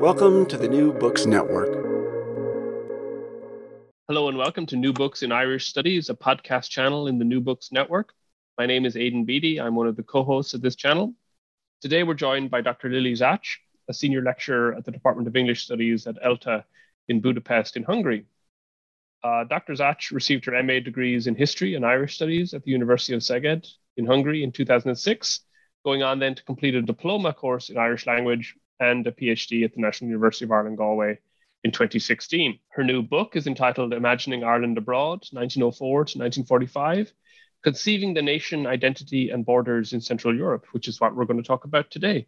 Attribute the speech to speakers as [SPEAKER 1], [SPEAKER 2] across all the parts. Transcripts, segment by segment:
[SPEAKER 1] Welcome to the New Books Network.
[SPEAKER 2] Hello and welcome to New Books in Irish Studies, a podcast channel in the New Books Network. My name is Aidan Beatty. I'm one of the co hosts of this channel. Today we're joined by Dr. Lili Zách, a senior lecturer at the Department of English Studies at ELTE in Budapest, in Hungary. Uh, Dr. Zách received her MA degrees in history and Irish studies at the University of Szeged in Hungary in 2006, going on then to complete a diploma course in Irish language and a PhD at the National University of Ireland, Galway in 2016. Her new book is entitled Imagining Ireland Abroad, 1904 to 1945, Conceiving the Nation, Identity and Borders in Central Europe, which is what we're going to talk about today.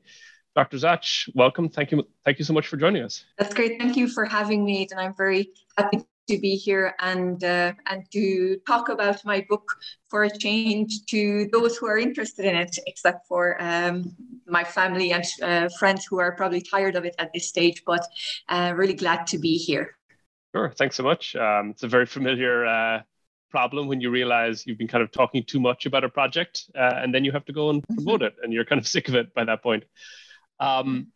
[SPEAKER 2] Dr. Zách, welcome. Thank you. Thank you so much for joining us.
[SPEAKER 3] That's great. Thank you for having me, and I'm very happy to be here and uh, and to talk about my book for a change to those who are interested in it, except for um, my family and uh, friends who are probably tired of it at this stage. But uh, really glad to be here.
[SPEAKER 2] Sure. Thanks so much. Um, it's a very familiar uh, problem when you realize you've been kind of talking too much about a project, uh, and then you have to go and promote mm-hmm. it, and you're kind of sick of it by that point. Um,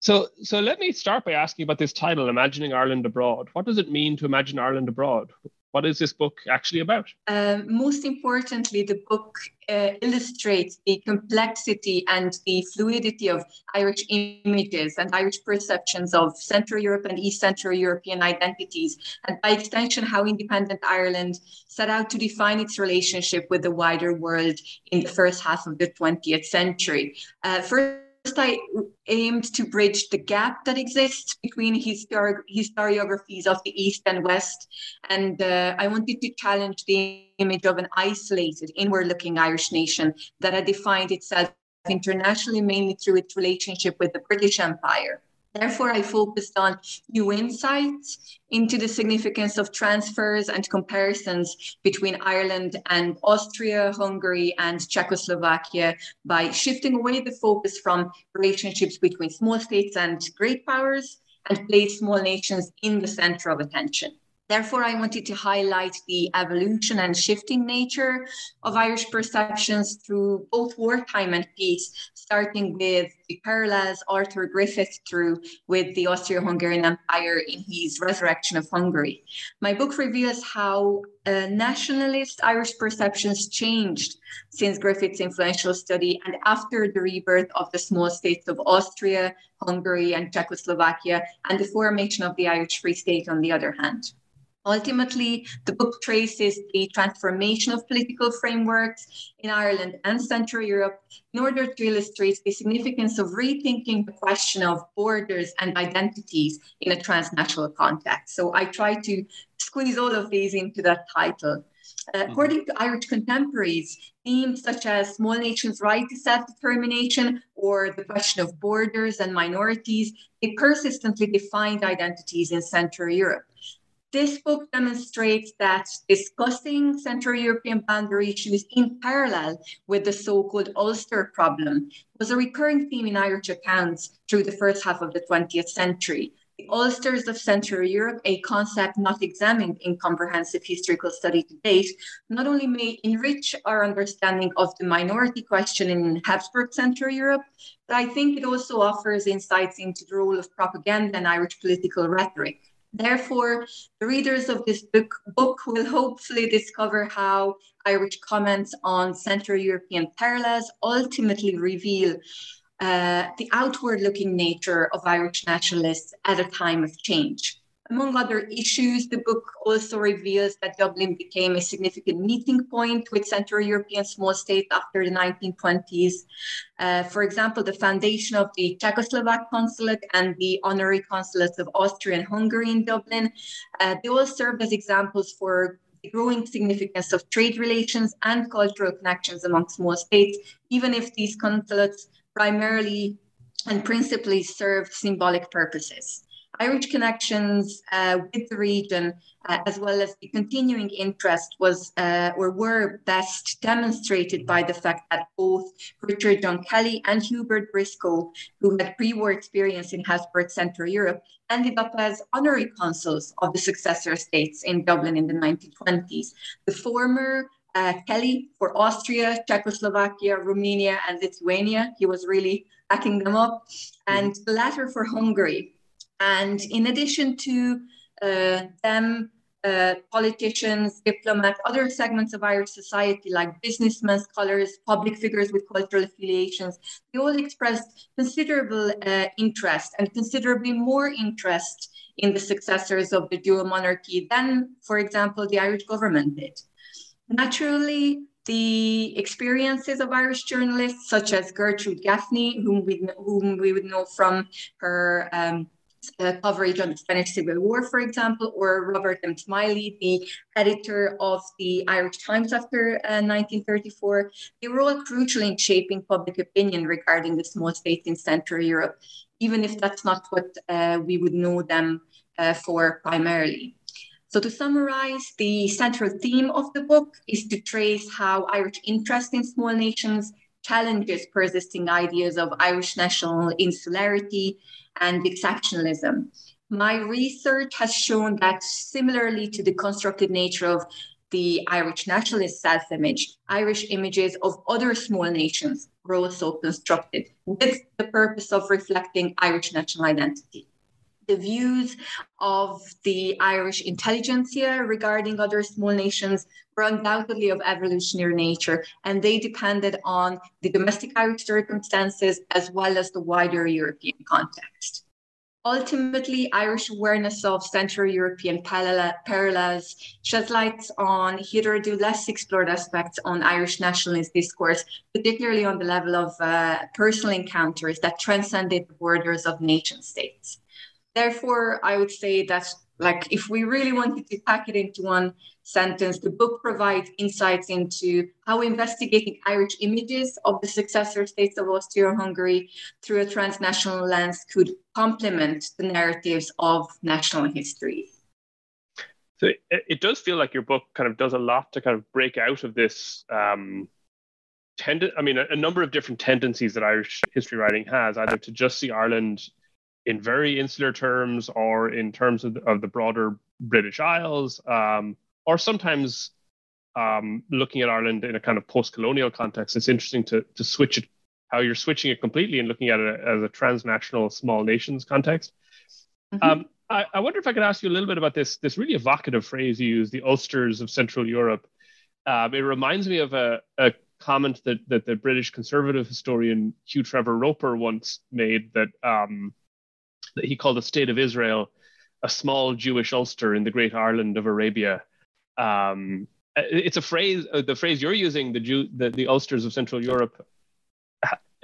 [SPEAKER 2] so, so let me start by asking about this title, Imagining Ireland Abroad. What does it mean to imagine Ireland abroad? What is this book actually about?
[SPEAKER 3] Um, most importantly, the book uh, illustrates the complexity and the fluidity of Irish images and Irish perceptions of Central Europe and East Central European identities, and by extension, how independent Ireland set out to define its relationship with the wider world in the first half of the 20th century. Uh, first, I aimed to bridge the gap that exists between historic, historiographies of the East and West. And uh, I wanted to challenge the image of an isolated, inward looking Irish nation that had defined itself internationally mainly through its relationship with the British Empire. Therefore, I focused on new insights into the significance of transfers and comparisons between Ireland and Austria, Hungary, and Czechoslovakia by shifting away the focus from relationships between small states and great powers and place small nations in the center of attention. Therefore, I wanted to highlight the evolution and shifting nature of Irish perceptions through both wartime and peace, starting with the parallels Arthur Griffith drew with the Austro Hungarian Empire in his Resurrection of Hungary. My book reveals how uh, nationalist Irish perceptions changed since Griffith's influential study and after the rebirth of the small states of Austria, Hungary, and Czechoslovakia, and the formation of the Irish Free State on the other hand. Ultimately, the book traces the transformation of political frameworks in Ireland and Central Europe in order to illustrate the significance of rethinking the question of borders and identities in a transnational context. So I try to squeeze all of these into that title. Uh, mm-hmm. according to Irish contemporaries, themes such as small nations' right to self determination or the question of borders and minorities, they persistently defined identities in Central Europe. This book demonstrates that discussing Central European boundary issues in parallel with the so called Ulster problem was a recurring theme in Irish accounts through the first half of the 20th century. The Ulsters of Central Europe, a concept not examined in comprehensive historical study to date, not only may enrich our understanding of the minority question in Habsburg Central Europe, but I think it also offers insights into the role of propaganda and Irish political rhetoric. Therefore, the readers of this book, book will hopefully discover how Irish comments on Central European parallels ultimately reveal uh, the outward looking nature of Irish nationalists at a time of change. Among other issues, the book also reveals that Dublin became a significant meeting point with Central European small states after the 1920s. Uh, for example, the foundation of the Czechoslovak consulate and the honorary consulates of Austria and Hungary in Dublin, uh, they all served as examples for the growing significance of trade relations and cultural connections among small states, even if these consulates primarily and principally served symbolic purposes. Irish connections uh, with the region, uh, as well as the continuing interest, was uh, or were best demonstrated by the fact that both Richard John Kelly and Hubert Briscoe, who had pre-war experience in Habsburg Central Europe, ended up as honorary consuls of the successor states in Dublin in the 1920s. The former uh, Kelly for Austria, Czechoslovakia, Romania, and Lithuania. He was really backing them up. And the latter for Hungary. And in addition to uh, them, uh, politicians, diplomats, other segments of Irish society like businessmen, scholars, public figures with cultural affiliations, they all expressed considerable uh, interest and considerably more interest in the successors of the dual monarchy than, for example, the Irish government did. Naturally, the experiences of Irish journalists, such as Gertrude Gaffney, whom we, whom we would know from her um, uh, coverage on the Spanish Civil War, for example, or Robert M. Smyllie, the editor of the Irish Times after uh, 1934, they were all crucial in shaping public opinion regarding the small states in Central Europe, even if that's not what uh, we would know them uh, for primarily. So, to summarize, the central theme of the book is to trace how Irish interest in small nations challenges persisting ideas of Irish national insularity and exceptionalism. My research has shown that, similarly to the constructed nature of the Irish nationalist self image, Irish images of other small nations were also constructed with the purpose of reflecting Irish national identity the views of the Irish intelligentsia regarding other small nations were undoubtedly of evolutionary nature, and they depended on the domestic Irish circumstances as well as the wider European context. Ultimately, Irish awareness of Central European parallels sheds light on hitherto less explored aspects on Irish nationalist discourse, particularly on the level of uh, personal encounters that transcended the borders of nation states. Therefore, I would say that like if we really wanted to pack it into one sentence, the book provides insights into how investigating Irish images of the successor states of Austria-Hungary through a transnational lens could complement the narratives of national history.
[SPEAKER 2] So it, it, does feel like your book kind of does a lot to kind of break out of this um, tend- I mean, a, a number of different tendencies that Irish history writing has, either to just see Ireland in very insular terms or in terms of the, of the broader British Isles, um, or sometimes um, looking at Ireland in a kind of post-colonial context. It's interesting to to switch it, how you're switching it completely and looking at it as a transnational small nations context. Mm-hmm. Um, I, I, wonder if I could ask you a little bit about this this really evocative phrase you use, the Ulsters of Central Europe. Um, it reminds me of a, a comment that that the British conservative historian Hugh Trevor Roper once made that um, that he called the state of Israel a small Jewish Ulster in the great Ireland of Arabia. Um, it's a phrase, uh, the phrase you're using, the, Jew, the, the Ulsters of Central Europe,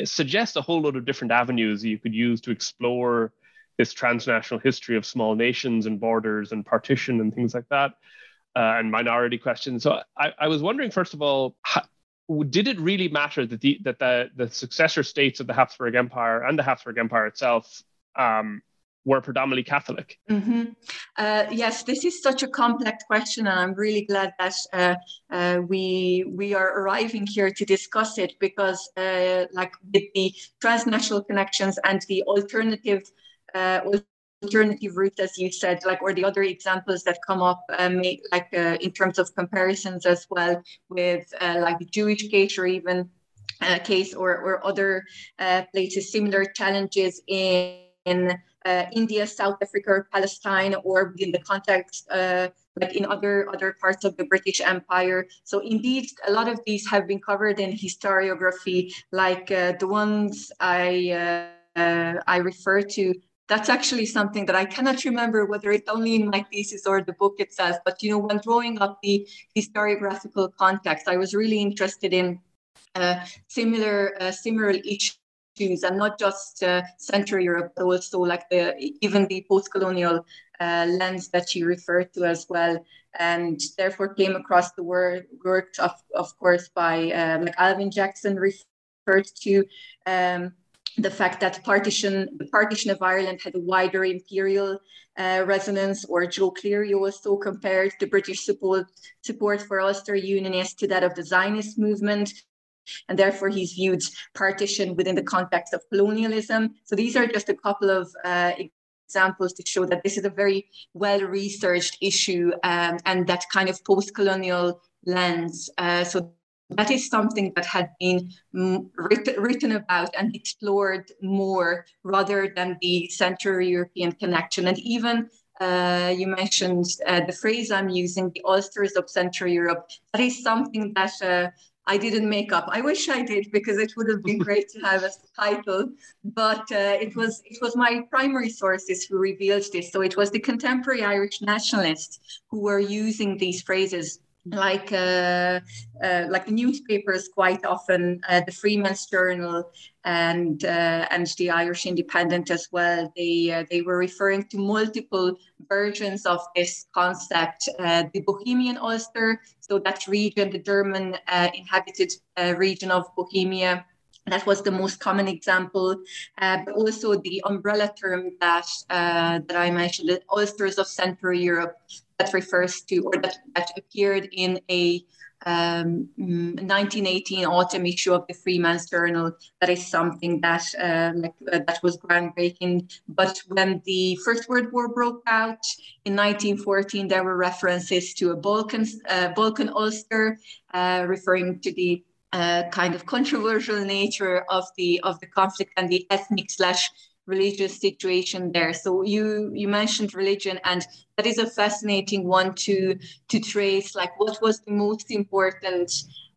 [SPEAKER 2] suggests a whole lot of different avenues you could use to explore this transnational history of small nations and borders and partition and things like that, uh, and minority questions. So I, I was wondering, first of all, did it really matter that the that the, the successor states of the Habsburg Empire and the Habsburg Empire itself um, were predominantly Catholic?
[SPEAKER 3] Mm-hmm. Uh, yes, this is such a complex question, and I'm really glad that uh, uh, we we are arriving here to discuss it because, uh, like with the transnational connections and the alternative uh, alternative route, as you said, like or the other examples that come up, um, like in terms of comparisons as well with like the Jewish case or even case or or other places, similar challenges in. In uh, India, South Africa, or Palestine, or within the context uh, like in other other parts of the British Empire. So indeed, a lot of these have been covered in historiography, like uh, the ones I uh, uh, I refer to. That's actually something that I cannot remember whether it's only in my thesis or the book itself. But you know, when drawing up the historiographical context, I was really interested in uh, similar similar issues and not just uh, Central Europe, but also like the even the post-colonial uh, lens that you referred to as well, and therefore came across the word works of of course by uh, like Alvin Jackson referred to. Um, the fact that partition, the partition of Ireland had a wider imperial uh, resonance, or Joe Cleary also compared the British support, support for Ulster Unionists to that of the Zionist movement and therefore he's viewed partition within the context of colonialism. So these are just a couple of uh, examples to show that this is a very well researched issue um, and that kind of post colonial lens. Uh, so that is something that had been mm, written, written about and explored more rather than the Central European connection. And even uh, you mentioned uh, the phrase I'm using, the Ulsters of Central Europe. That is something that uh, I didn't make up. I wish I did because it would have been great to have a title. But uh, it was it was my primary sources who revealed this. So it was the contemporary Irish nationalists who were using these phrases like uh, uh, like the newspapers quite often uh, the Freeman's Journal and uh, and the Irish Independent as well they uh, they were referring to multiple versions of this concept uh, the Bohemian Ulster so that region the German inhabited region of Bohemia. That was the most common example, but also the umbrella term that that I mentioned, the Ulsters of Central Europe, that refers to or that, that appeared in a um, 1918 autumn issue of the Freeman's Journal. That is something that uh, like, uh, that was groundbreaking. But when the First World War broke out in 1914, there were references to a Balkan uh, Balkan Ulster, uh, referring to the uh, kind of controversial nature of the of the conflict and the ethnic slash religious situation there. So you you mentioned religion, and that is a fascinating one to to trace. Like, what was the most important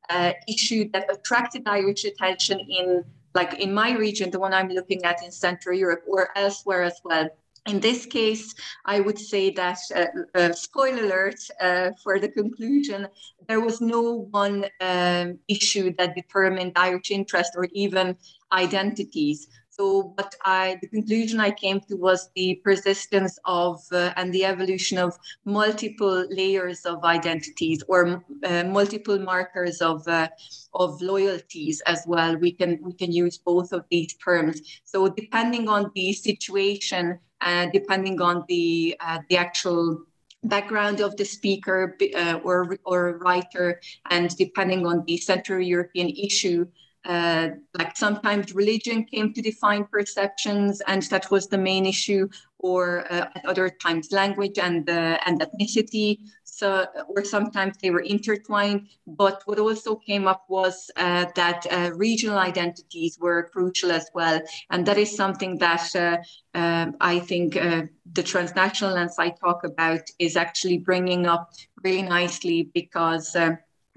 [SPEAKER 3] uh, issue that attracted Irish attention in like in my region, the one I'm looking at in Central Europe or elsewhere as well? In this case, I would say that, uh, uh, spoiler alert uh, for the conclusion, there was no one um, issue that determined Irish interest or even identities. So, what I, the conclusion I came to was the persistence of uh, and the evolution of multiple layers of identities or uh, multiple markers of uh, of loyalties as well. We can we can use both of these terms. So, depending on the situation, uh, depending on the uh, the actual background of the speaker uh, or or writer, and depending on the Central European issue uh, like sometimes religion came to define perceptions, and that was the main issue, or uh, at other times language and uh, and ethnicity. So, or sometimes they were intertwined. But what also came up was uh, that uh, regional identities were crucial as well, and that is something that uh, um, I think the transnational lens I talk about is actually bringing up really nicely because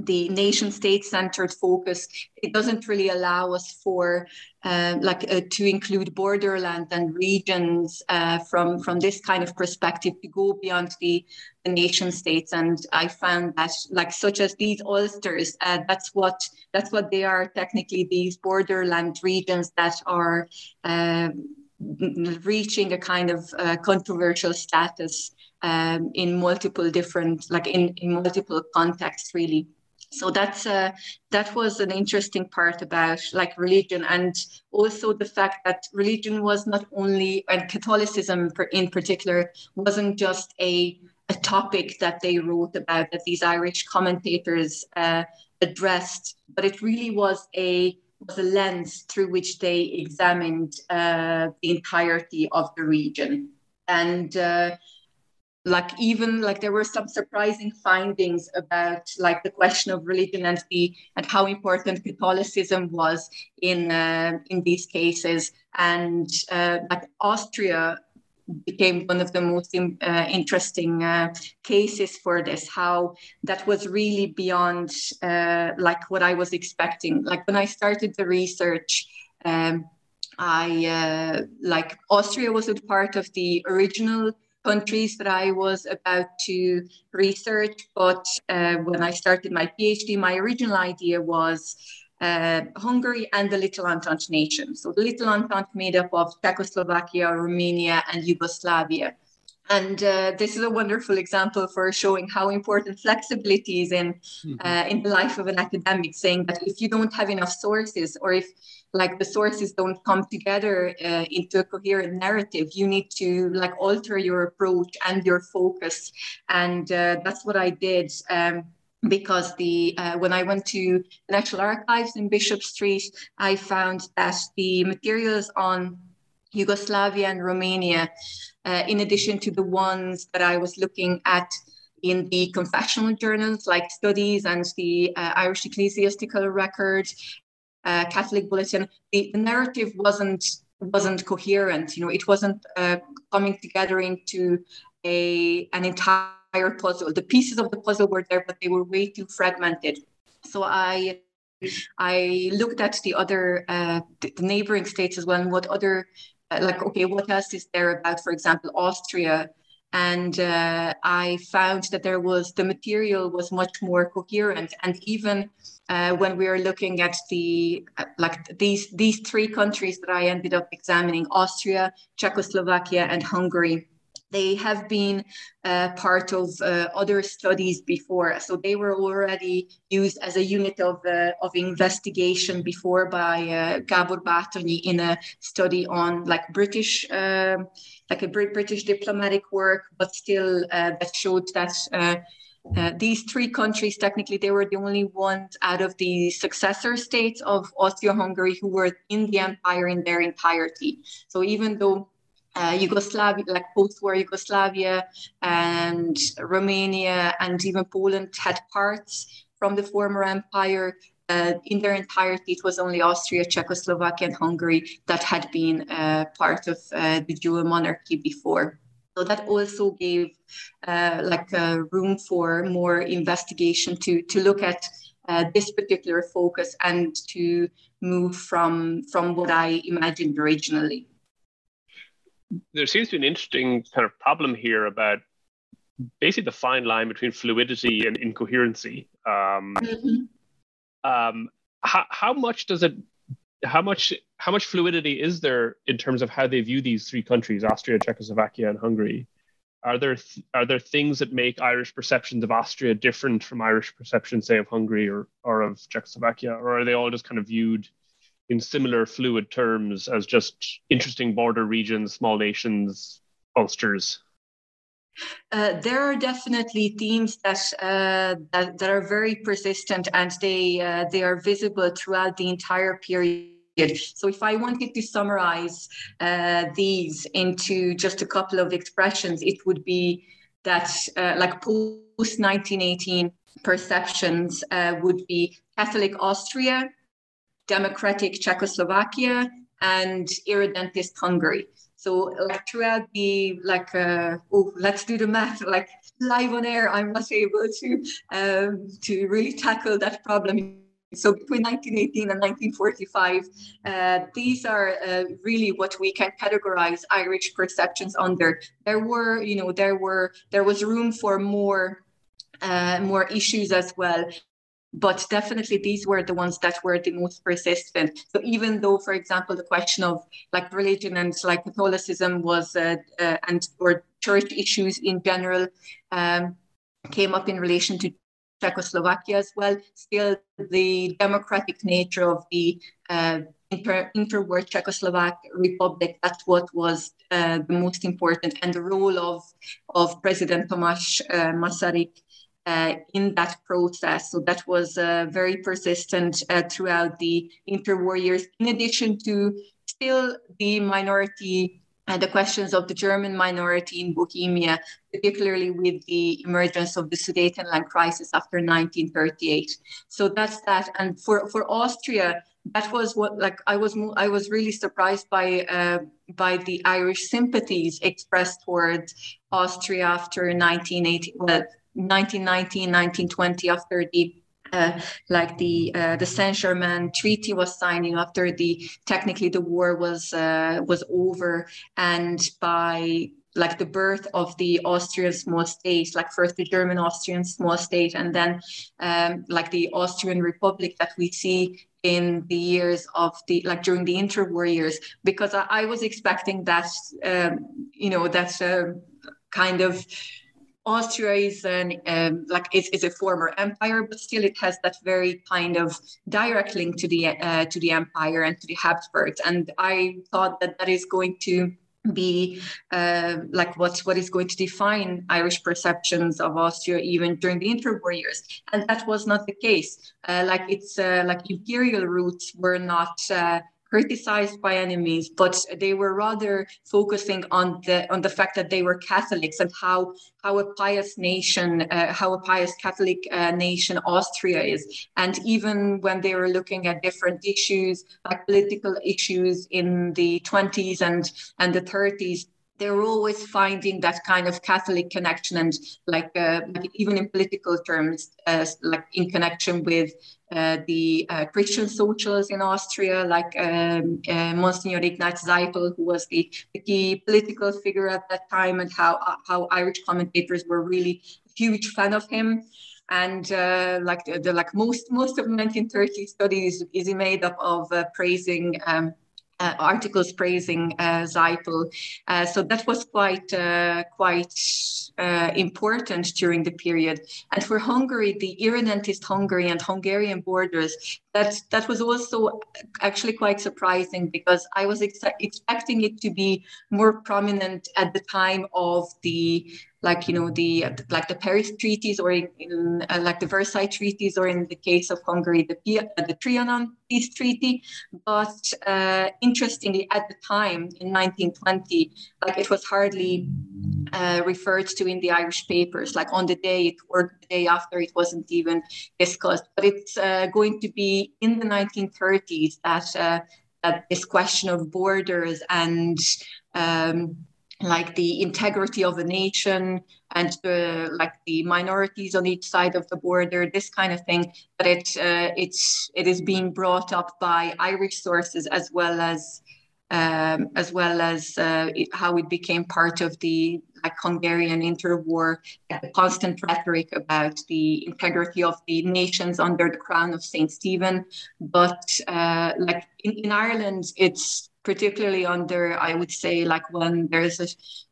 [SPEAKER 3] the nation state centered focus it doesn't really allow us for uh, like uh, to include borderland and regions uh, from from this kind of perspective to go beyond the, the nation states. And i found that like such as these ulsters uh, that's what that's what they are technically these borderland regions that are um, reaching a kind of uh, controversial status um, in multiple different like in, in multiple contexts really so that's uh, that was an interesting part about like religion and also the fact that religion was not only and catholicism in particular wasn't just a a topic that they wrote about that these irish commentators uh, addressed but it really was a was a lens through which they examined uh, the entirety of the region. And uh, like even like there were some surprising findings about like the question of religion and the and how important Catholicism was in uh, in these cases. And uh, like Austria became one of the most uh, interesting uh, cases for this how that was really beyond uh, like what i was expecting. Like when i started the research um, i uh, like austria wasn't part of the original countries that i was about to research but uh, when i started my phd my original idea was uh, Hungary and the Little Entente nation. So the Little Entente made up of Czechoslovakia, Romania, and Yugoslavia. And uh, this is a wonderful example for showing how important flexibility is in mm-hmm. uh, in the life of an academic. Saying that if you don't have enough sources, or if like the sources don't come together uh, into a coherent narrative, you need to like alter your approach and your focus. And uh, that's what I did. Um, because the uh, when I went to the National Archives in Bishop Street, I found that the materials on Yugoslavia and Romania, uh, in addition to the ones that I was looking at in the confessional journals like Studies and the uh, Irish Ecclesiastical Record, uh, Catholic Bulletin, the, the, narrative wasn't wasn't coherent. You know, it wasn't uh, coming together into a an entire puzzle. The pieces of the puzzle were there, but they were way too fragmented. So I I looked at the other uh, the neighboring states as well, and what other uh, like okay, what else is there about, for example, Austria. And uh, I found that there was the material was much more coherent, and even uh, when we are looking at the uh, like these these three countries that I ended up examining, Austria, Czechoslovakia, and Hungary, they have been uh, part of uh, other studies before, so they were already used as a unit of, uh, of investigation before by uh, Gabor Bátonyi in a study on like British, um, like a British diplomatic work, but still uh, that showed that uh, these three countries, technically, they were the only ones out of the successor states of Austria-Hungary who were in the empire in their entirety. So even though uh, Yugoslavia, like post-war Yugoslavia and Romania and even Poland had parts from the former empire. Uh, in their entirety, it was only Austria, Czechoslovakia, and Hungary that had been uh, part of uh, the dual monarchy before. So that also gave uh, like uh, room for more investigation to to look at this particular focus and to move from from what I imagined originally
[SPEAKER 2] there seems to be an interesting kind of problem here about basically the fine line between fluidity and incoherency. Um, mm-hmm. um, how, how much does it? How much how much fluidity is there in terms of how they view these three countries, Austria, Czechoslovakia, and Hungary? Are there th- are there things that make Irish perceptions of Austria different from Irish perceptions, say, of Hungary or or of Czechoslovakia, or are they all just kind of viewed in similar fluid terms as just interesting border regions, small nations, ulsters?
[SPEAKER 3] Uh, there are definitely themes that, uh, that that are very persistent and they uh, they are visible throughout the entire period. So, if I wanted to summarize uh, these into just a couple of expressions, it would be that, uh, like post 1918 perceptions, uh, would be Catholic Austria, democratic Czechoslovakia and irredentist Hungary. So like throughout the like uh, oh let's do the math like live on air I'm not able to um, to really tackle that problem. So between 1918 and 1945, uh, these are uh, really what we can categorize Irish perceptions under. There were you know there were there was room for more uh, more issues as well but definitely these were the ones that were the most persistent. So even though for example the question of like religion and like catholicism was uh, uh, and or church issues in general um, came up in relation to czechoslovakia as well still the democratic nature of the uh, inter- interwar czechoslovak republic that's what was uh, the most important and the role of of president tomas uh, masaryk uh, in that process. So that was uh, very persistent uh, throughout the interwar years, in addition to still the minority uh, the questions of the German minority in Bohemia, particularly with the emergence of the Sudetenland crisis after 1938. So that's that. And for, for Austria, that was what like I was I was really surprised by uh, by the Irish sympathies expressed towards Austria after 1980, well, 1919, 1920, after the uh, like the uh, the Saint Germain Treaty was signing after the technically the war was uh, was over, and by like the birth of the Austrian small state, like first the German Austrian small state, and then um, like the Austrian Republic that we see in the years of the like during the interwar years, because I, I was expecting that um, you know that uh, kind of Austria is an um, like is, is a former empire, but still it has that very kind of direct link to the uh, to the empire and to the Habsburgs. And I thought that that is going to be uh, like what what is going to define Irish perceptions of Austria even during the interwar years, and that was not the case. Uh, like it's uh, like imperial roots were not uh, criticized by enemies, but they were rather focusing on the on the fact that they were Catholics and how how a pious nation, uh, how a pious Catholic uh, nation Austria is. And even when they were looking at different issues, like political issues in the 20s and and the 30s, they were always finding that kind of Catholic connection and like, uh, even in political terms, uh, like in connection with the uh, Christian socials in Austria, like um, uh, Monsignor Ignaz Seipel, who was the, the, key political figure at that time, and how how Irish commentators were really a huge fan of him. And uh, like the, the, like most most of the 1930 studies is made up of uh, praising. Um, uh, articles praising uh, Seipel. Uh, so that was quite uh, quite uh, important during the period. And for Hungary, the irredentist Hungary and Hungarian borders, that that was also actually quite surprising because I was ex- expecting it to be more prominent at the time of the like you know the like the Paris treaties or in, uh, like the Versailles treaties or in the case of Hungary the uh, the Trianon peace treaty. But uh, interestingly at the time in 1920 like it was hardly uh, referred to in the Irish papers. Like on the day it or the day after it wasn't even discussed. But it's uh, going to be in the 1930s that uh, that this question of borders and um, like the integrity of a nation and the like the minorities on each side of the border this kind of thing but it uh, it's it is being brought up by irish sources as well as um, as well as uh, it, how it became part of the like Hungarian interwar, the constant rhetoric about the integrity of the nations under the crown of Saint Stephen. But uh, like in, in Ireland, it's particularly under, I would say, like when there's a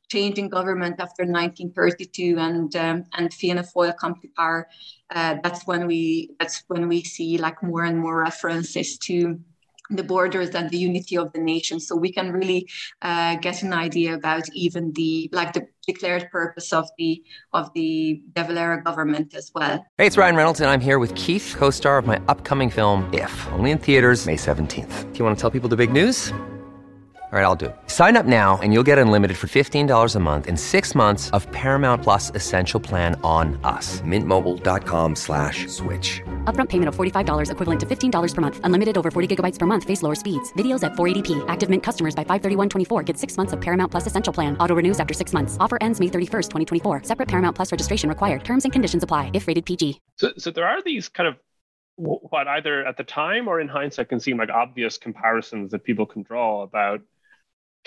[SPEAKER 3] change in government after 1932 and um, and Fianna Fáil come to power, uh, that's when we that's when we see like more and more references to the borders and the unity of the nation. So we can really uh, get an idea about even the like the declared purpose of the of the De Valera government as well.
[SPEAKER 4] Hey it's ryan reynolds and i'm here with keith co-star of my upcoming film if only in theaters may 17th do you want to tell people the big news all right, I'll do it. Sign up now and you'll get unlimited for $15 a month in six months of Paramount Plus Essential Plan on us. Mintmobile.com slash switch.
[SPEAKER 5] Upfront payment of $45 equivalent to $15 per month. Unlimited over 40 gigabytes per month. Face lower speeds. Videos at 480p. Active Mint customers by 531.24 get six months of Paramount Plus Essential Plan. Auto renews after six months. Offer ends May 31st, 2024. Separate Paramount Plus registration required. Terms and conditions apply if rated PG.
[SPEAKER 2] So, so there are these kind of what either at the time or in hindsight can seem like obvious comparisons that people can draw about –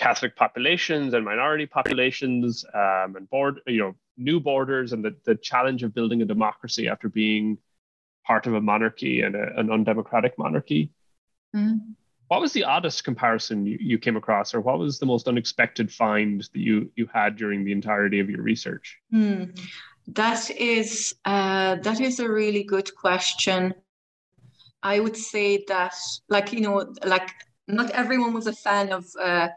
[SPEAKER 2] Catholic populations and minority populations um, and board, you know, new borders and the, the challenge of building a democracy after being part of a monarchy and a, an undemocratic monarchy. Mm. What was the oddest comparison you, you came across, or what was the most unexpected find that you you had during the entirety of your research?
[SPEAKER 3] Mm. That is uh, that is a really good question. I would say that, like you know, like not everyone was a fan of uh,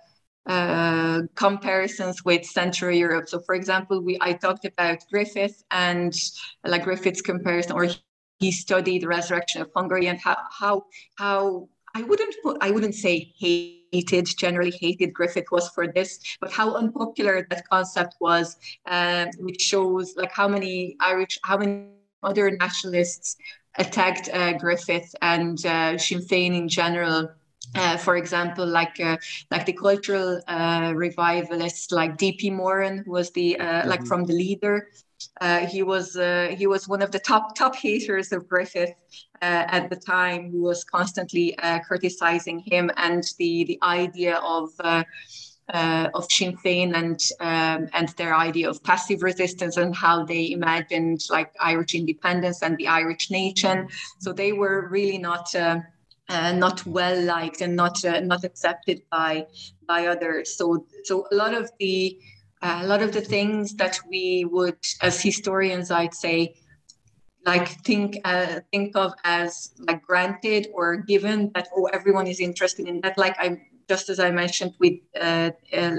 [SPEAKER 3] uh, comparisons with Central Europe. So, for example, we I talked about Griffith and like Griffith's comparison, or he studied the resurrection of Hungary and how how how I wouldn't put, I wouldn't say hated, generally hated Griffith was for this, but how unpopular that concept was, um, which shows like how many Irish, how many other nationalists attacked uh, Griffith and uh, Sinn Féin in general. Uh, for example, like uh, like the cultural uh, revivalists, like D.P. Moran, who was the uh, mm-hmm. like from the leader. he was he was one of the top top haters of Griffith at the time, who was constantly criticizing him and the the idea of uh, of Sinn Féin and um, and their idea of passive resistance and how they imagined like Irish independence and the Irish nation. So they were really not. Uh, not well liked and not uh, not accepted by by others. So so a lot of the uh, a lot of the things that we would, as historians, I'd say, like think uh, think of as like granted or given that oh everyone is interested in that. Like I just as I mentioned with uh, uh,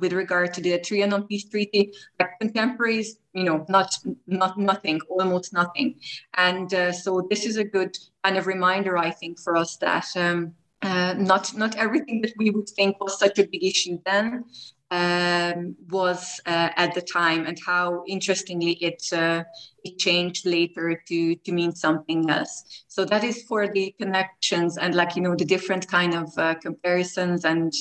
[SPEAKER 3] with regard to the Trianon Peace Treaty, like contemporaries, you know, not not nothing, almost nothing, and uh, so this is a good kind of reminder, I think, for us that. Um, uh, not not everything that we would think was such a big issue then um, was uh, at the time, and how interestingly it uh, it changed later to to mean something else. So that is for the connections and like you know the different kind of uh, comparisons and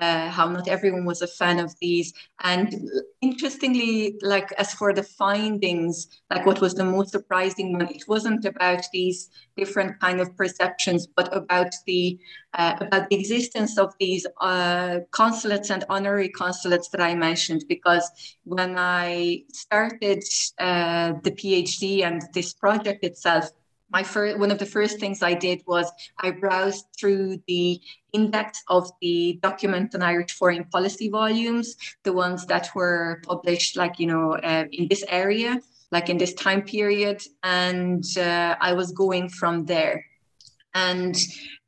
[SPEAKER 3] uh, how not everyone was a fan of these. And interestingly, like as for the findings, like what was the most surprising one, it wasn't about these different kind of perceptions, but about the uh, about the existence of these uh, consulates and honorary consulates that I mentioned. Because when I started uh, the PhD and this project itself, my first one of the first things I did was I browsed through the index of the document on Irish foreign policy volumes, the ones that were published, like you know, uh, in this area, like in this time period, and uh, I was going from there. And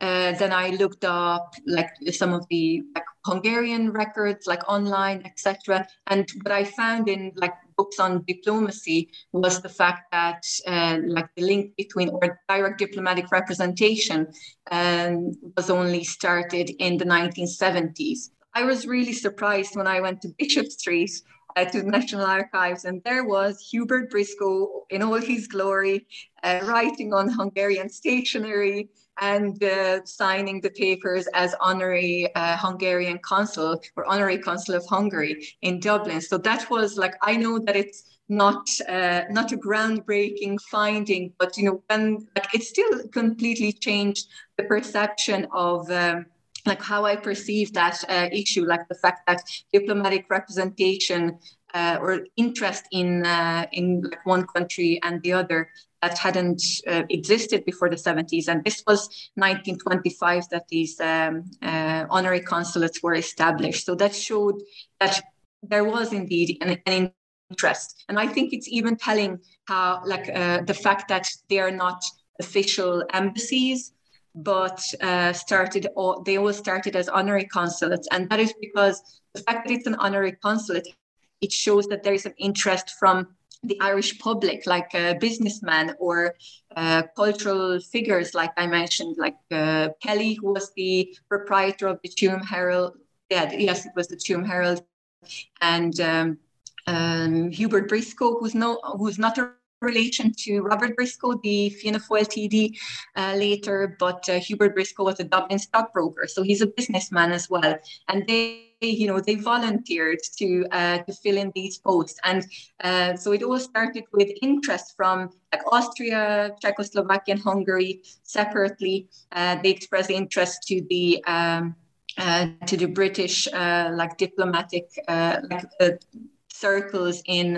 [SPEAKER 3] uh, then I looked up like some of the like Hungarian records, like online, etc. And what I found in like books on diplomacy was the fact that uh, like the link between or direct diplomatic representation um, was only started in the 1970s. I was really surprised when I went to Bishop Street uh, to the National Archives, and there was Hubert Briscoe in all his glory, uh, writing on Hungarian stationery and signing the papers as honorary uh, Hungarian consul or honorary consul of Hungary in Dublin. So that was like I know that it's not uh, not a groundbreaking finding, but you know, when like it still completely changed the perception of. Um, like how I perceive that uh, issue, like the fact that diplomatic representation uh, or interest in uh, in one country and the other that hadn't uh, existed before the 70s. And this was 1925 that these um, uh, honorary consulates were established. So that showed that there was indeed an, an interest. And I think it's even telling how, like, uh, the fact that they are not official embassies, but uh, started, they all started as honorary consulates. And that is because the fact that it's an honorary consulate, it shows that there is an interest from the Irish public, like uh, businessmen or uh, cultural figures, like I mentioned, like uh, Kelly, who was the proprietor of the Tuam Herald. Yeah, yes, it was the Tuam Herald, and um, um, Hubert Briscoe, who's no, who's not a relation to Robert Briscoe, the Fianna Fáil TD uh, later, but uh, Hubert Briscoe was a Dublin stockbroker, so he's a businessman as well. And they you know, they volunteered to uh, to fill in these posts, and uh, so it all started with interest from like Austria, Czechoslovakia, and Hungary separately. Uh, they expressed interest to the um, uh, to the British uh, like diplomatic uh, like circles in.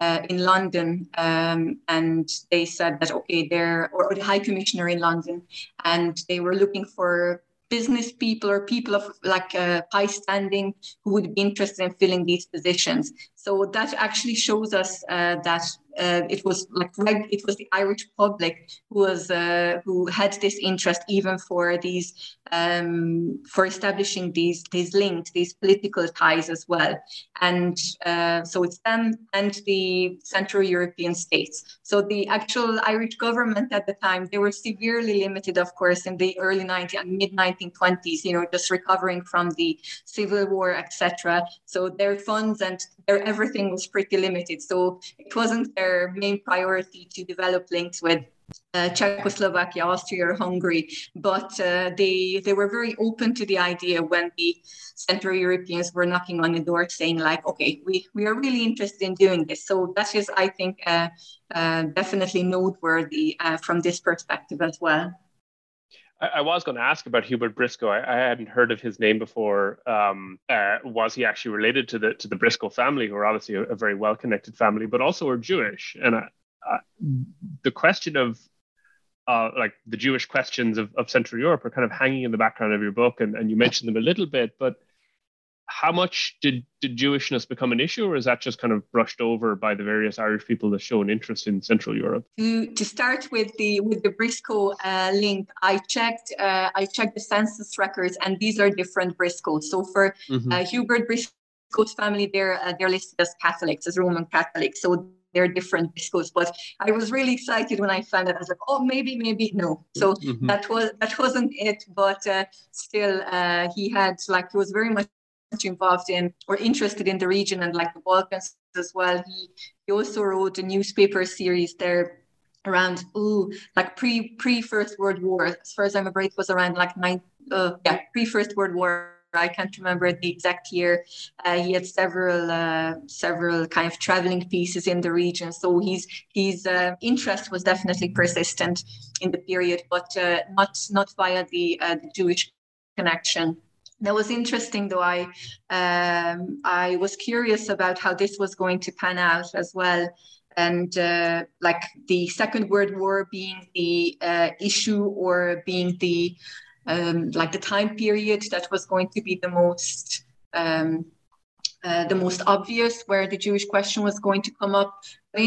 [SPEAKER 3] Uh, in London, um, and they said that okay, they're or, or, the High Commissioner in London, and they were looking for business people or people of like uh, high standing who would be interested in filling these positions. So that actually shows us uh, that uh, it was like it was the Irish public who was uh, who had this interest even for these um, for establishing these these links, these political ties as well, and uh, so it's them and the Central European states. So the actual Irish government at the time they were severely limited, of course, in the early 19 and mid 1920s. You know, just recovering from the civil war, etc. So their funds and their everything was pretty limited. So it wasn't their main priority to develop links with uh, Czechoslovakia, Austria, or Hungary, but uh, they they were very open to the idea when the Central Europeans were knocking on the door, saying like, "Okay, we we are really interested in doing this." So that is, I think, uh, uh definitely noteworthy uh, from this perspective as well.
[SPEAKER 2] I, was going to ask about Hubert Briscoe. I, I hadn't heard of his name before. Um, uh, was he actually related to the to the Briscoe family, who are obviously a, a very well connected family, but also are Jewish? And uh, the question of uh, like the Jewish questions of, of Central Europe are kind of hanging in the background of your book, and, and you mentioned them a little bit, but how much did, did Jewishness become an issue, or is that just kind of brushed over by the various Irish people that show an interest in Central Europe?
[SPEAKER 3] To, to start with the with the Briscoe uh, link, I checked uh, I checked the census records, and these are different Briscoes. So for mm-hmm. uh, Hubert Briscoe's family, they're uh, they're listed as Catholics, as Roman Catholics. So they're different Briscoes. But I was really excited when I found it. I was like, oh, maybe, maybe no. So mm-hmm. that was that wasn't it. But uh, still, uh, he had like he was very much involved in or interested in the region and like the Balkans as well. He he also wrote a newspaper series there around ooh like pre pre First World War. As far as I remember, it was around like nine uh, yeah pre First World War. I can't remember the exact year. Uh, he had several uh, several kind of traveling pieces in the region, so his his uh, interest was definitely persistent in the period, but uh, not not via the, uh, the Jewish connection that was interesting though. I um, i was curious about how this was going to pan out as well. And uh, like the second world war being the uh, issue or being the um, like the time period that was going to be the most um, uh, the most obvious where the jewish question was going to come up. But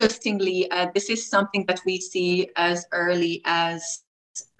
[SPEAKER 3] interestingly uh, this is something that we see as early as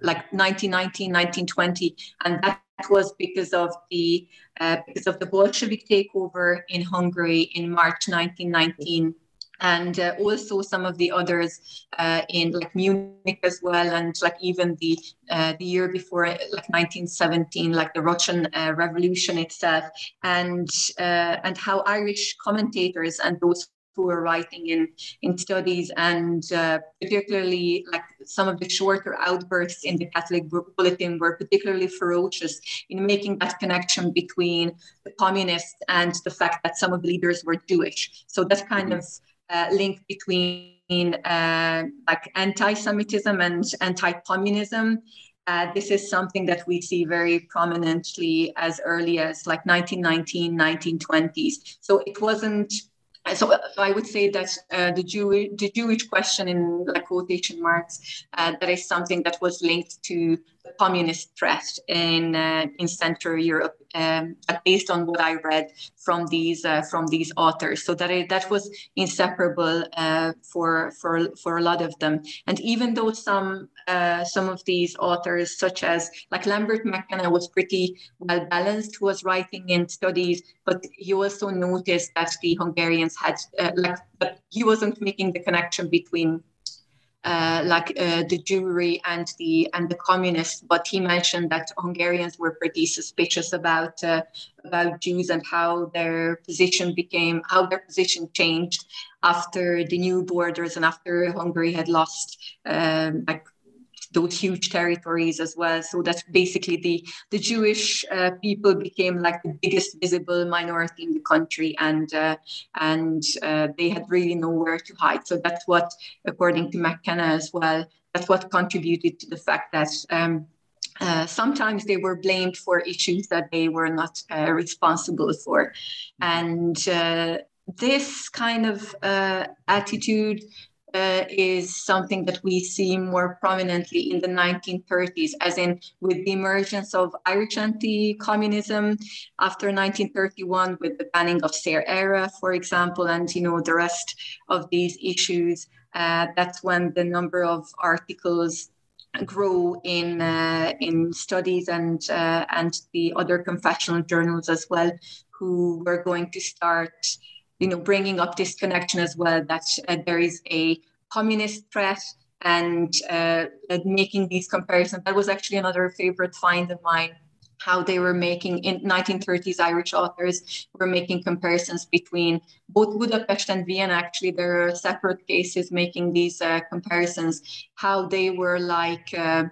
[SPEAKER 3] like 1919 1920 and that was because of the uh, because of the Bolshevik takeover in Hungary in March 1919 and uh, also some of the others uh, in like Munich as well, and like even the uh, the year before, like 1917, like the Russian uh, Revolution itself, and uh, and how Irish commentators and those who were writing in, in studies and uh, particularly like some of the shorter outbursts in the Catholic Bulletin were particularly ferocious in making that connection between the communists and the fact that some of the leaders were Jewish. So that kind of uh, link between uh, like anti-Semitism and anti-communism uh, this is something that we see very prominently as early as like 1919, 1920s. So it wasn't so, so I would say that uh, the, the Jewish question in like quotation marks, uh, that is something that was linked to communist threat in uh, in Central Europe, um, based on what I read from these uh, from these authors. So that it, that was inseparable uh, for for for a lot of them. And even though some uh, some of these authors, such as like Lambert McKenna, was pretty well balanced, was writing in studies, but he also noticed that the Hungarians had uh, like, but he wasn't making the connection between uh, like uh, the Jewry and the and the communists. But he mentioned that Hungarians were pretty suspicious about uh, about Jews and how their position became how their position changed after the new borders and after Hungary had lost um, like those huge territories as well. So that basically the the Jewish uh, people became like the biggest visible minority in the country, and uh, and uh, they had really nowhere to hide. So that's what, according to McKenna as well, that's what contributed to the fact that. Um, uh, sometimes they were blamed for issues that they were not uh, responsible for. And uh, this kind of uh, attitude uh, is something that we see more prominently in the 1930s, as in with the emergence of Irish anti-communism after 1931, with the banning of Saor Éire, for example, and you know the rest of these issues. Uh, that's when the number of articles grow in uh, in studies and uh, and the other confessional journals as well, who were going to start you know, bringing up this connection as well that uh, there is a communist threat and uh, making these comparisons. That was actually another favorite find of mine. How they were making in 1930s Irish authors were making comparisons between both Budapest and Vienna. Actually, there are separate cases making these uh, comparisons. How they were like uh,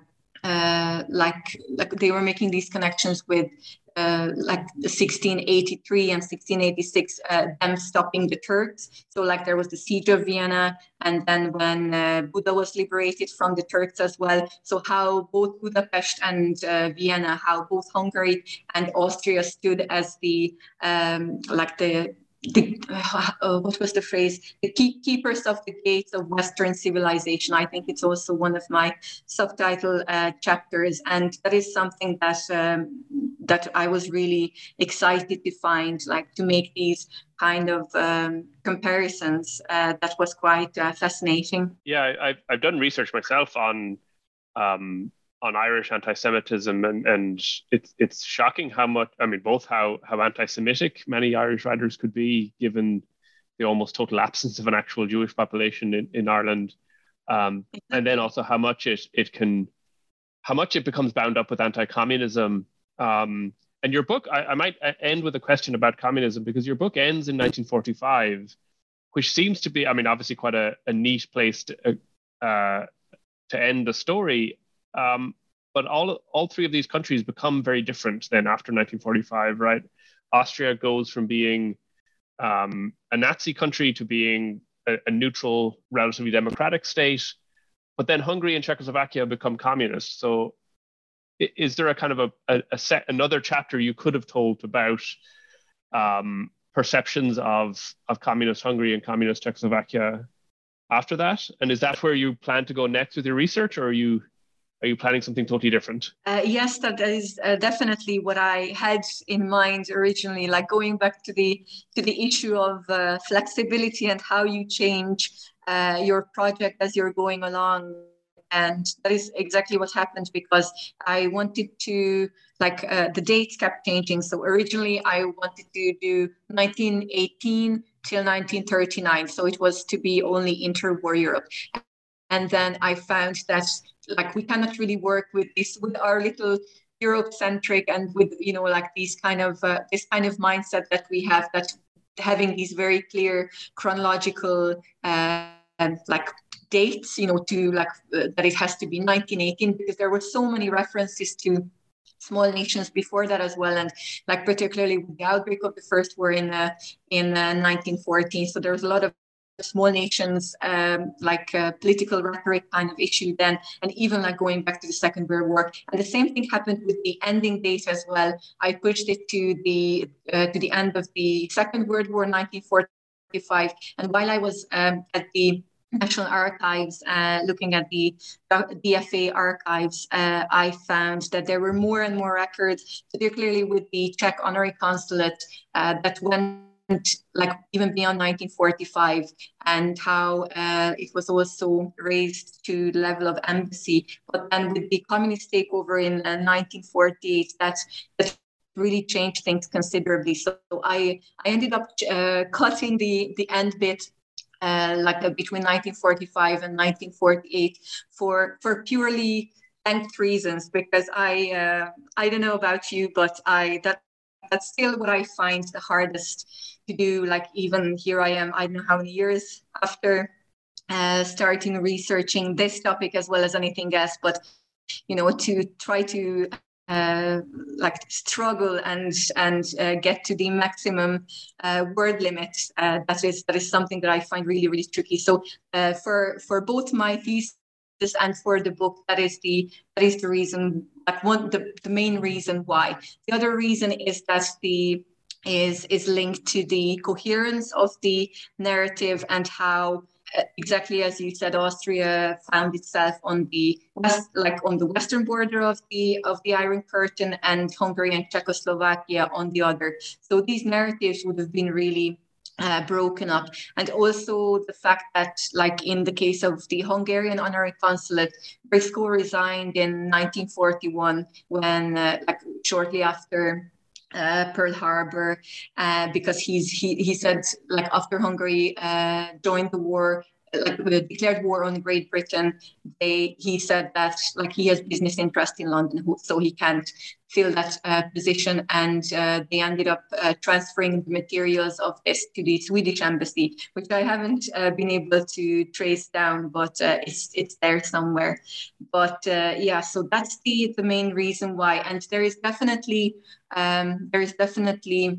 [SPEAKER 3] uh, like like they were making these connections with uh, like 1683 and 1686, uh, them stopping the Turks. So like there was the siege of Vienna, and then when uh, Buda was liberated from the Turks as well. So how both Budapest and uh, Vienna, how both Hungary and Austria stood as the um, like the the, uh, what was the phrase? The key, keepers of the gates of Western civilization. I think it's also one of my subtitle uh, chapters, and that is something that um, that I was really excited to find, like to make these kind of um, comparisons. Uh, that was quite uh, fascinating.
[SPEAKER 2] Yeah, I've I've done research myself on um, on Irish anti-Semitism, and and it's it's shocking how much. I mean, both how how anti-Semitic many Irish writers could be, given the almost total absence of an actual Jewish population in, in Ireland, um, and then also how much it it can, how much it becomes bound up with anti-communism. Um, and your book, I, I might end with a question about communism because your book ends in 1945, which seems to be, I mean, obviously quite a, a neat place to uh, to end the story. Um, but all all three of these countries become very different then after 1945, right? Austria goes from being um, a Nazi country to being a, a, neutral, relatively democratic state. But then Hungary and Czechoslovakia become communist. So, is there a kind of a, a, a set another chapter you could have told about um, perceptions of of communist Hungary and communist Czechoslovakia after that? And is that where you plan to go next with your research, or are you are you planning something totally different?
[SPEAKER 3] Uh, yes, that is uh, definitely what I had in mind originally. Like going back to the to the issue of uh, flexibility and how you change uh, your project as you're going along, and that is exactly what happened because I wanted to like uh, the dates kept changing. So originally I wanted to do 1918 till 1939, so it was to be only interwar Europe. And then I found that like we cannot really work with this with our little Europe centric and with you know like these kind of uh, this kind of mindset that we have that having these very clear chronological uh, like dates you know to like uh, that it has to be 1918 because there were so many references to small nations before that as well. And like particularly with the outbreak of the first war in uh, in 1914 so there was a lot of small nations um, like uh, political rhetoric kind of issue then and even like going back to the second world war. And the same thing happened with the ending date as well. I pushed it to the uh, to the end of the second world war 1945 and while i was um, at the National Archives, uh, looking at the DFA archives, uh, I found that there were more and more records, particularly with the Czech honorary consulate, uh, that went like even beyond 1945 and how uh, it was also raised to the level of embassy. But then with the communist takeover in uh, 1948 that that really changed things considerably. So i i ended up uh, cutting the the end bit uh, like uh, between 1945 and 1948 for for purely length reasons because i uh, i don't know about you but i that that's still what i find the hardest to do like even here i am i don't know how many years after uh, starting researching this topic as well as anything else but you know to try to uh, like struggle and and uh, get to the maximum uh, word limit uh, that is that is something that I find really really tricky. So uh, for for both my thesis and for the book, that is the that is the reason. Like one the, the main reason why. The other reason is that the is is linked to the coherence of the narrative and how uh, exactly as you said, Austria found itself on the west, like on the western border of the of the Iron Curtain, and Hungary and Czechoslovakia on the other. So these narratives would have been really uh, broken up. And also the fact that, like in the case of the Hungarian honorary consulate, Briscoe resigned in 1941 when, uh, like, shortly after. Uh, Pearl Harbor, uh, because he's he he said like after Hungary uh, joined the war, like declared war on Great Britain, they he said that like he has business interest in London, so he can't fill that uh, position, and uh, they ended up uh, transferring the materials of this to the Swedish embassy, which I haven't uh, been able to trace down, but uh, it's it's there somewhere. But uh, yeah, so that's the the main reason why, and there is definitely um, there is definitely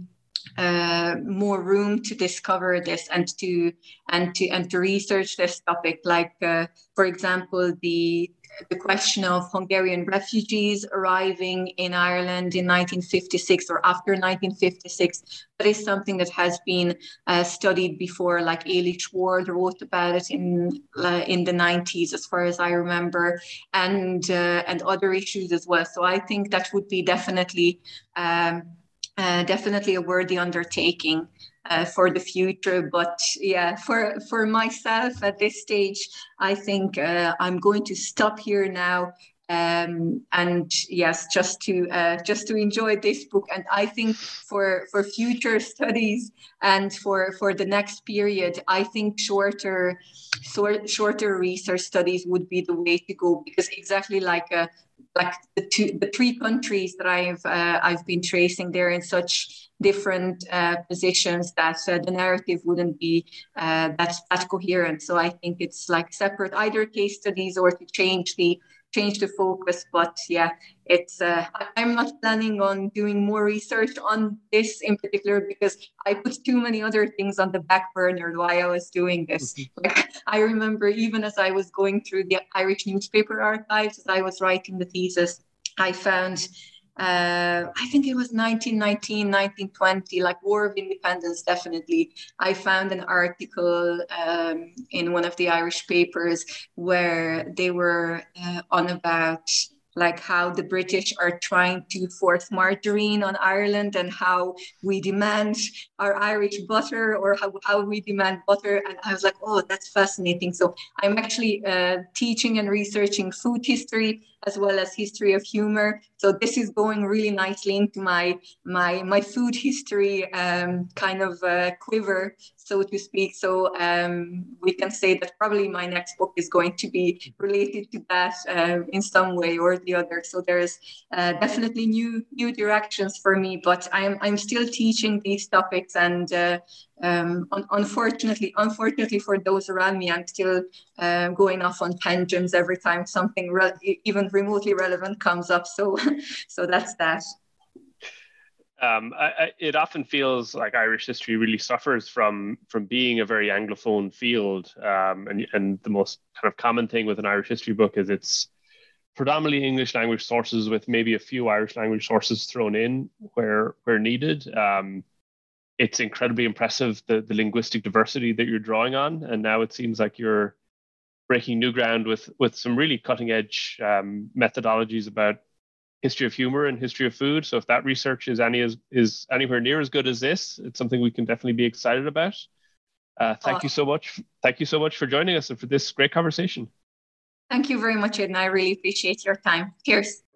[SPEAKER 3] uh, more room to discover this and to and to and to research this topic. Like, uh, for example, the the question of Hungarian refugees arriving in Ireland in 1956 or after 1956. but is something that has been uh, studied before, like Eilish Ward wrote about it in uh, in the 90s, as far as I remember, and uh, and other issues as well. So I think that would be definitely um, uh, definitely a worthy undertaking uh, for the future. But yeah, for for myself at this stage, I think uh, I'm going to stop here now. Um, and yes, just to uh, just to enjoy this book, and I think for for future studies and for for the next period, I think shorter short, shorter research studies would be the way to go because exactly like uh, like the two the three countries that I've uh, I've been tracing there in such different uh, positions that uh, the narrative wouldn't be uh, that that coherent. So I think it's like separate either case studies or to change the change the focus. But yeah, it's uh, I'm not planning on doing more research on this in particular because I put too many other things on the back burner while I was doing this. Like, I remember even as I was going through the Irish newspaper archives, as I was writing the thesis, I found uh, I think it was 1919, 1920, like War of Independence, definitely. I found an article um, in one of the Irish papers where they were uh, on about like how the British are trying to force margarine on Ireland and how we demand our Irish butter or how, how we demand butter. And I was like, oh, that's fascinating. So I'm actually uh, teaching and researching food history as well as history of humor. So this is going really nicely into my my my food history um, kind of uh, quiver so to speak. So um, we can say that probably my next book is going to be related to that uh, in some way or the other. So there's uh, definitely new new directions for me, but I'm I'm still teaching these topics, and uh, um, un- unfortunately, unfortunately for those around me, I'm still uh, going off on tangents every time something re- even remotely relevant comes up. So so that's that
[SPEAKER 2] um, I, I, it often feels like Irish history really suffers from from being a very anglophone field, um, and and the most kind of common thing with an Irish history book is it's predominantly English language sources with maybe a few Irish language sources thrown in where where needed. Um, it's incredibly impressive the the linguistic diversity that you're drawing on, and now it seems like you're breaking new ground with with some really cutting edge um, methodologies about history of humor and history of food. So if that research is any is, is anywhere near as good as this, it's something we can definitely be excited about. Uh, thank you so much. Thank you so much for joining us and for this great conversation.
[SPEAKER 3] Thank you very much, Edna. I really appreciate your time. Cheers.